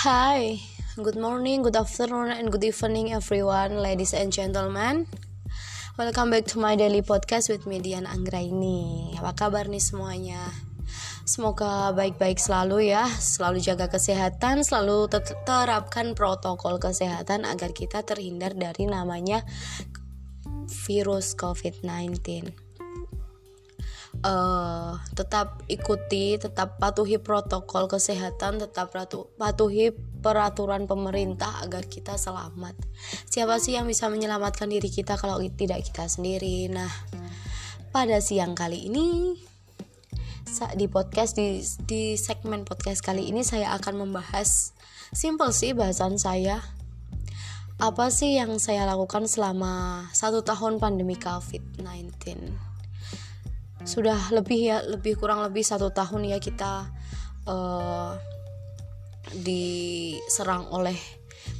Hi, good morning, good afternoon, and good evening, everyone, ladies and gentlemen. Welcome back to my daily podcast with Median Anggraini. Apa kabar nih semuanya? Semoga baik-baik selalu ya, selalu jaga kesehatan, selalu terapkan protokol kesehatan agar kita terhindar dari namanya virus COVID-19 uh, tetap ikuti, tetap patuhi protokol kesehatan, tetap patuhi peraturan pemerintah agar kita selamat. Siapa sih yang bisa menyelamatkan diri kita kalau tidak kita sendiri? Nah, pada siang kali ini di podcast di di segmen podcast kali ini saya akan membahas simple sih bahasan saya apa sih yang saya lakukan selama satu tahun pandemi COVID-19 sudah lebih ya lebih kurang lebih satu tahun ya kita uh, diserang oleh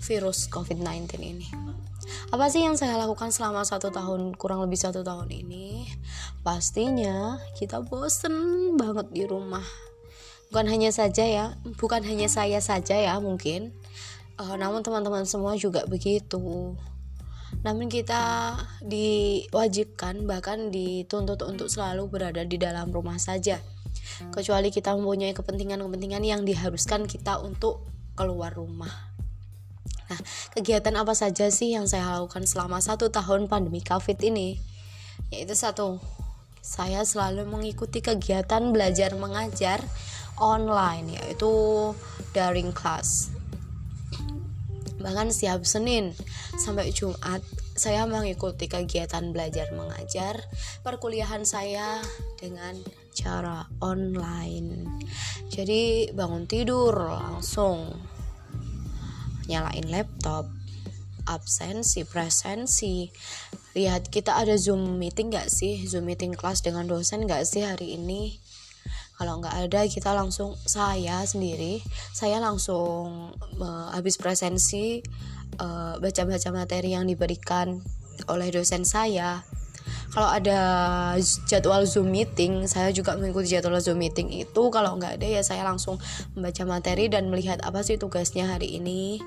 virus COVID-19 ini. Apa sih yang saya lakukan selama satu tahun kurang lebih satu tahun ini? Pastinya kita bosen banget di rumah. Bukan hanya saja ya, bukan hanya saya saja ya mungkin. Uh, namun teman-teman semua juga begitu namun kita diwajibkan bahkan dituntut untuk selalu berada di dalam rumah saja. Kecuali kita mempunyai kepentingan-kepentingan yang diharuskan kita untuk keluar rumah. Nah, kegiatan apa saja sih yang saya lakukan selama satu tahun pandemi COVID ini? Yaitu satu, saya selalu mengikuti kegiatan belajar mengajar online, yaitu daring class bahkan setiap Senin sampai Jumat saya mengikuti kegiatan belajar mengajar perkuliahan saya dengan cara online. Jadi bangun tidur langsung nyalain laptop absensi presensi. Lihat kita ada zoom meeting gak sih? Zoom meeting kelas dengan dosen gak sih hari ini kalau nggak ada kita langsung saya sendiri saya langsung uh, habis presensi uh, baca-baca materi yang diberikan oleh dosen saya. Kalau ada jadwal zoom meeting saya juga mengikuti jadwal zoom meeting itu. Kalau nggak ada ya saya langsung membaca materi dan melihat apa sih tugasnya hari ini.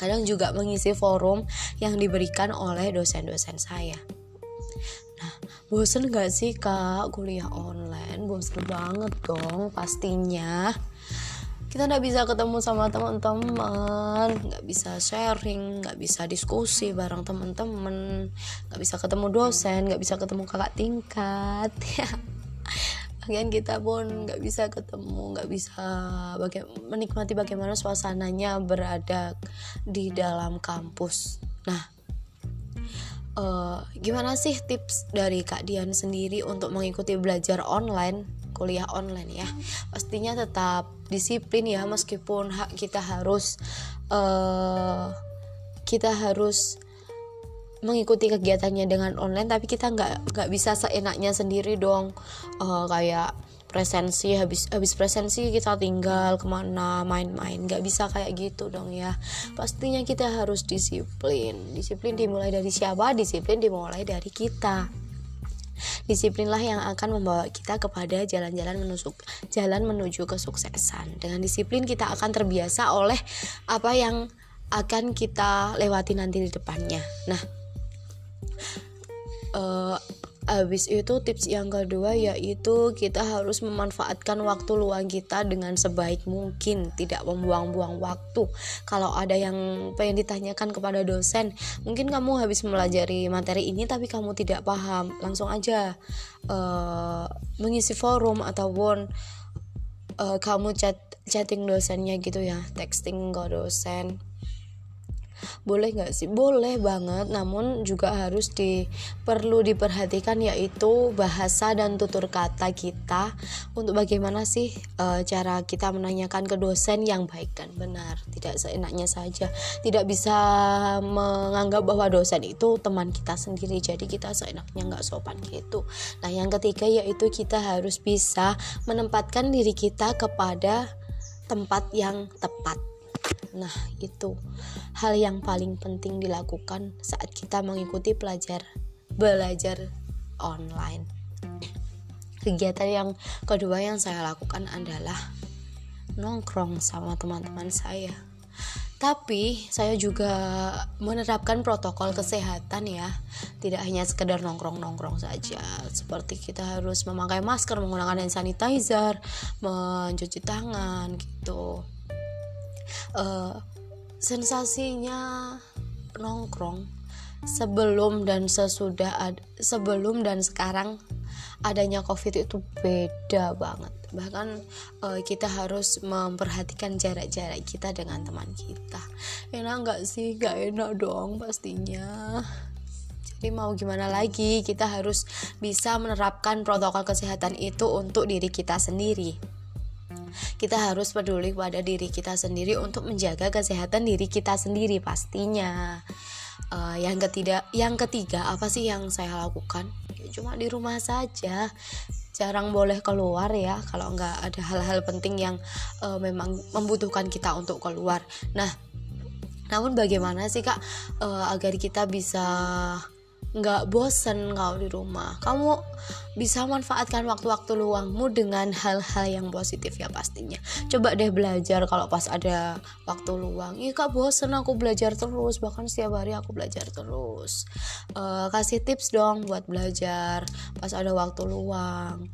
Kadang juga mengisi forum yang diberikan oleh dosen-dosen saya bosen gak sih kak kuliah online? Bosen banget dong pastinya. Kita nggak bisa ketemu sama teman-teman, nggak bisa sharing, nggak bisa diskusi bareng teman-teman, nggak bisa ketemu dosen, nggak bisa ketemu kakak tingkat. Ya, bagian kita pun nggak bisa ketemu, nggak bisa baga menikmati bagaimana suasananya berada di dalam kampus. Nah, uh, gimana sih tips dari Kak Dian sendiri untuk mengikuti belajar online kuliah online ya? Pastinya tetap disiplin ya meskipun hak kita harus uh, kita harus mengikuti kegiatannya dengan online tapi kita nggak nggak bisa seenaknya sendiri dong. Uh, kayak presensi habis habis presensi kita tinggal ke mana main-main. Nggak bisa kayak gitu dong ya. Pastinya kita harus disiplin. Disiplin dimulai dari siapa? Disiplin dimulai dari kita. Disiplinlah yang akan membawa kita kepada jalan-jalan menuju jalan menuju kesuksesan. Dengan disiplin kita akan terbiasa oleh apa yang akan kita lewati nanti di depannya. Nah, uh, Habis itu tips yang kedua yaitu kita harus memanfaatkan waktu luang kita dengan sebaik mungkin, tidak membuang-buang waktu. Kalau ada yang pengen ditanyakan kepada dosen, mungkin kamu habis mempelajari materi ini tapi kamu tidak paham, langsung aja uh, mengisi forum ataupun uh, kamu chat chatting dosennya gitu ya, texting ke dosen boleh nggak sih? Boleh banget namun juga harus di perlu diperhatikan yaitu bahasa dan tutur kata kita untuk bagaimana sih e, cara kita menanyakan ke dosen yang baik dan benar. Tidak seenaknya saja. Tidak bisa menganggap bahwa dosen itu teman kita sendiri jadi kita seenaknya nggak sopan gitu. Nah yang ketiga yaitu kita harus bisa menempatkan diri kita kepada tempat yang tepat Nah, itu hal yang paling penting dilakukan saat kita mengikuti pelajar belajar online. Kegiatan yang kedua yang saya lakukan adalah nongkrong sama teman-teman saya. Tapi saya juga menerapkan protokol kesehatan ya. Tidak hanya sekedar nongkrong-nongkrong saja. Seperti kita harus memakai masker menggunakan hand sanitizer mencuci tangan gitu uh, sensasinya nongkrong. Sebelum dan sesudah ad, sebelum dan sekarang adanya covid itu beda banget. Bahkan uh, kita harus memperhatikan jarak-jarak kita dengan teman kita. Enak nggak sih? Nggak enak dong pastinya. Jadi mau gimana lagi kita harus bisa menerapkan protokol kesehatan itu untuk diri kita sendiri kita harus peduli pada diri kita sendiri untuk menjaga kesehatan diri kita sendiri pastinya. Uh, yang ketiga yang ketiga apa sih yang saya lakukan? Ya, cuma di rumah saja. Jarang boleh keluar ya kalau nggak ada hal-hal penting yang uh, memang membutuhkan kita untuk keluar. Nah, namun bagaimana sih kak uh, agar kita bisa nggak bosen kalau di rumah. Kamu bisa manfaatkan waktu-waktu luangmu dengan hal-hal yang positif ya pastinya. Coba deh belajar kalau pas ada waktu luang. Iya kak bosen aku belajar terus. Bahkan setiap hari aku belajar terus. Uh, kasih tips dong buat belajar pas ada waktu luang.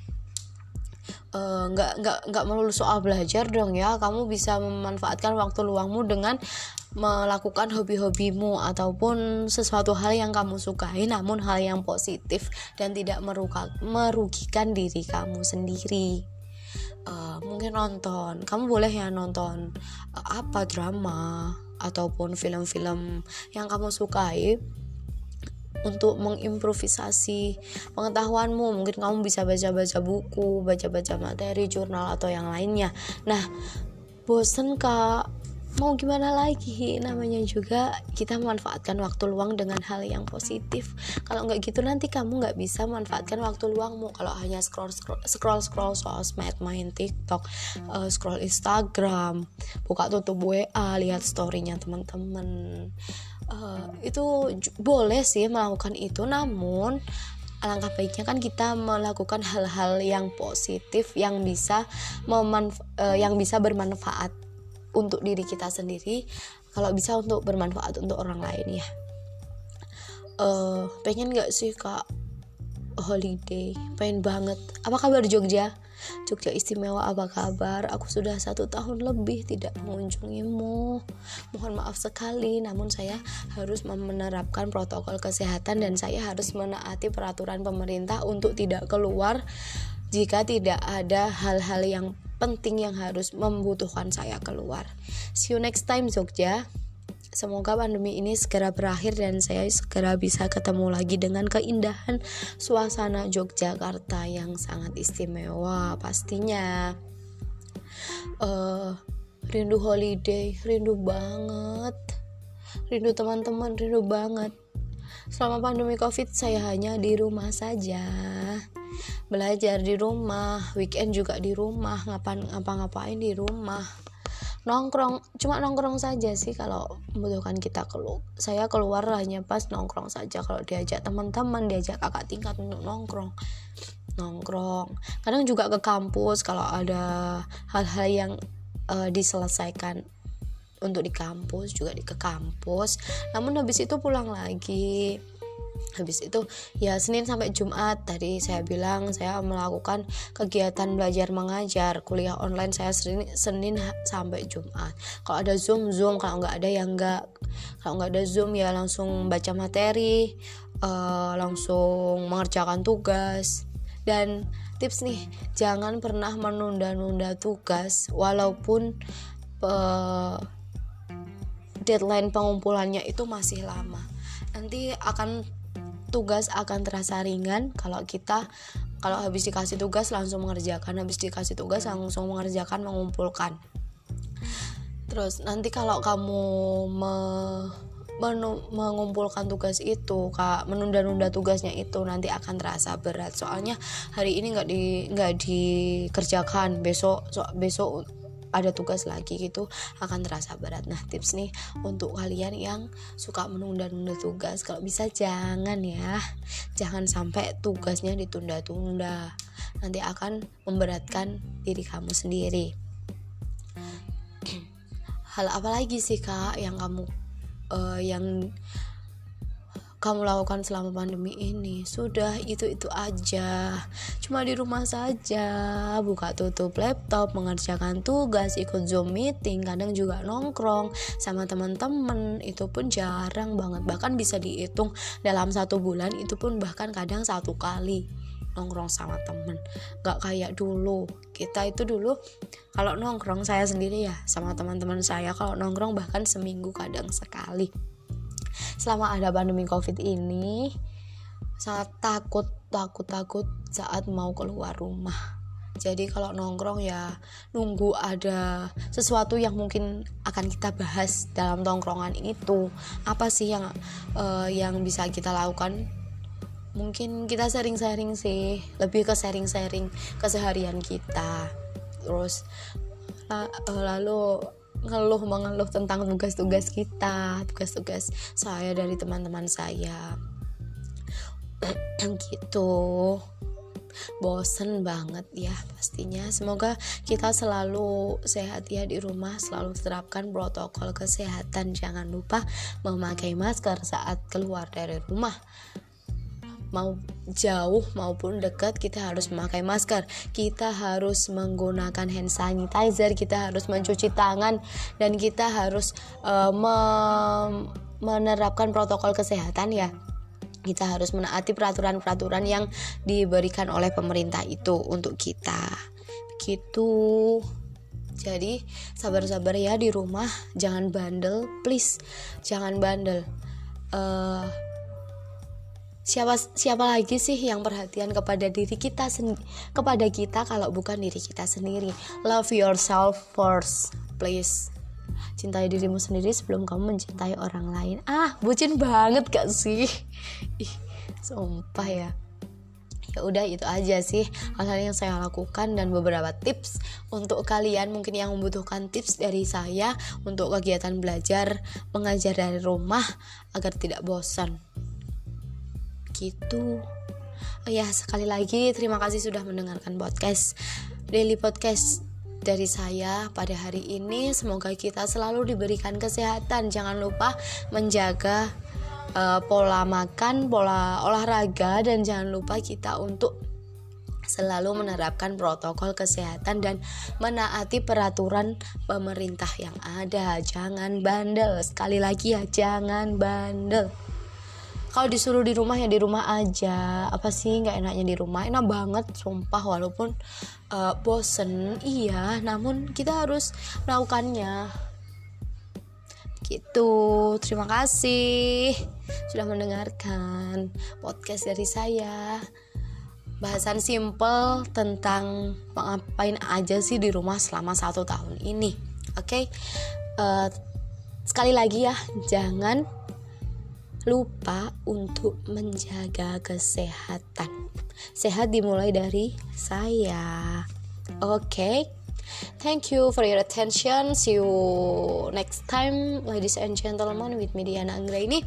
Eh, nggak nggak nggak melulu soal belajar dong ya. Kamu bisa memanfaatkan waktu luangmu dengan melakukan hobi-hobimu ataupun sesuatu hal yang kamu sukai namun hal yang positif dan tidak merugikan diri kamu sendiri. Uh, mungkin nonton. Kamu boleh ya nonton uh, apa drama ataupun film-film yang kamu sukai untuk mengimprovisasi pengetahuanmu. Mungkin kamu bisa baca-baca buku baca-baca materi jurnal atau yang lainnya. Nah bosen kak mau gimana lagi? Namanya juga kita memanfaatkan waktu luang dengan hal yang positif. Kalau nggak gitu nanti kamu nggak bisa manfaatkan waktu luangmu. Kalau hanya scroll scroll scroll, scroll sosmed main tiktok uh, scroll instagram buka tutup wa lihat storynya teman-teman. Uh, itu boleh sih melakukan itu namun alangkah baiknya kan kita melakukan hal-hal yang positif yang bisa memanfa uh, yang bisa bermanfaat untuk diri kita sendiri kalau bisa untuk bermanfaat untuk orang lain ya. Uh, pengen gak sih kak holiday? Pengen banget. Apa kabar Jogja? Jogja istimewa apa kabar? Aku sudah satu tahun lebih tidak mengunjungimu. Mohon maaf sekali namun saya harus menerapkan protokol kesehatan dan saya harus menaati peraturan pemerintah untuk tidak keluar jika tidak ada hal-hal yang penting yang harus membutuhkan saya keluar. See you next time Jogja. Semoga pandemi ini segera berakhir dan saya segera bisa ketemu lagi dengan keindahan suasana Yogyakarta yang sangat istimewa pastinya. Uh, rindu holiday, rindu banget. Rindu teman-teman, rindu banget. Selama pandemi Covid saya hanya di rumah saja. Belajar di rumah weekend juga di rumah ngapain ngapa-ngapain di rumah. Nongkrong cuma nongkrong saja sih kalau membutuhkan kita keluar saya keluar hanya pas nongkrong saja. Kalau diajak teman-teman diajak kakak tingkat untuk nongkrong nongkrong. Kadang juga ke kampus kalau ada hal-hal yang uh, diselesaikan untuk di kampus juga di ke kampus. Namun habis itu pulang lagi. Habis itu ya Senin sampai Jumat tadi saya bilang saya melakukan kegiatan belajar mengajar. Kuliah online saya Senin, Senin sampai Jumat. Kalau ada Zoom Zoom. Kalau nggak ada ya nggak. Kalau nggak ada Zoom ya langsung baca materi uh, langsung mengerjakan tugas. Dan tips nih jangan pernah menunda-nunda tugas walaupun uh, deadline pengumpulannya itu masih lama. Nanti akan tugas akan terasa ringan kalau kita kalau habis dikasih tugas langsung mengerjakan habis dikasih tugas langsung mengerjakan mengumpulkan. Terus nanti kalau kamu me, mengumpulkan tugas itu kak menunda-nunda tugasnya itu nanti akan terasa berat. Soalnya hari ini nggak di nggak dikerjakan. Besok so, besok ada tugas lagi gitu akan terasa berat. Nah tips nih untuk kalian yang suka menunda-nunda tugas kalau bisa jangan ya jangan sampai tugasnya ditunda-tunda. Nanti akan memberatkan diri kamu sendiri. Hal apa lagi sih kak yang kamu uh, yang kamu lakukan selama pandemi ini. Sudah itu itu aja. Cuma di rumah saja. Buka tutup laptop mengerjakan tugas ikut zoom meeting kadang juga nongkrong sama teman-teman. Itu pun jarang banget. Bahkan bisa dihitung dalam satu bulan itu pun bahkan kadang satu kali nongkrong sama temen gak kayak dulu. Kita itu dulu kalau nongkrong saya sendiri ya sama teman-teman saya kalau nongkrong bahkan seminggu kadang sekali selama ada pandemi covid ini sangat takut takut takut saat mau keluar rumah. Jadi kalau nongkrong ya nunggu ada sesuatu yang mungkin akan kita bahas dalam tongkrongan itu. Apa sih yang uh, yang bisa kita lakukan? Mungkin kita sharing-sharing sih lebih ke sharing-sharing keseharian kita. Terus lalu ngeluh mengeluh tentang tugas-tugas kita tugas-tugas saya dari teman-teman saya. Gitu. Bosen banget ya pastinya. Semoga kita selalu sehat ya di rumah selalu terapkan protokol kesehatan. Jangan lupa memakai masker saat keluar dari rumah mau jauh maupun dekat kita harus memakai masker. Kita harus menggunakan hand sanitizer kita harus mencuci tangan dan kita harus uh, me menerapkan protokol kesehatan ya. Kita harus menaati peraturan-peraturan yang diberikan oleh pemerintah itu untuk kita. Gitu jadi sabar-sabar ya di rumah. Jangan bandel please. Jangan bandel. Uh, siapa siapa lagi sih yang perhatian kepada diri kita kepada kita kalau bukan diri kita sendiri? Love yourself first please. Cintai dirimu sendiri sebelum kamu mencintai orang lain. Ah bucin banget gak sih? Ih sumpah ya. Ya udah itu aja sih hal-hal yang saya lakukan dan beberapa tips untuk kalian mungkin yang membutuhkan tips dari saya untuk kegiatan belajar mengajar dari rumah agar tidak bosan gitu. Oh ya sekali lagi terima kasih sudah mendengarkan podcast daily podcast dari saya pada hari ini. Semoga kita selalu diberikan kesehatan. Jangan lupa menjaga uh, pola makan pola olahraga dan jangan lupa kita untuk selalu menerapkan protokol kesehatan dan menaati peraturan pemerintah yang ada. Jangan bandel, sekali lagi ya, jangan bandel kalau disuruh di rumah ya di rumah aja. Apa sih nggak enaknya di rumah? Enak banget sumpah walaupun uh, bosen. Iya namun kita harus melakukannya. Gitu. Terima kasih sudah mendengarkan podcast dari saya. Bahasan simple tentang ngapain aja sih di rumah selama satu tahun ini. Oke? Okay? uh, eh, sekali lagi ya jangan lupa untuk menjaga kesehatan. Sehat dimulai dari saya. Oke. Okay? Thank you for your attention. See you next time, ladies and gentlemen, with me Diana Anggraini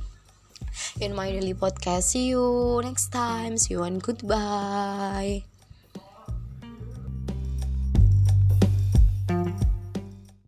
in my daily podcast. See you next time. See you and goodbye.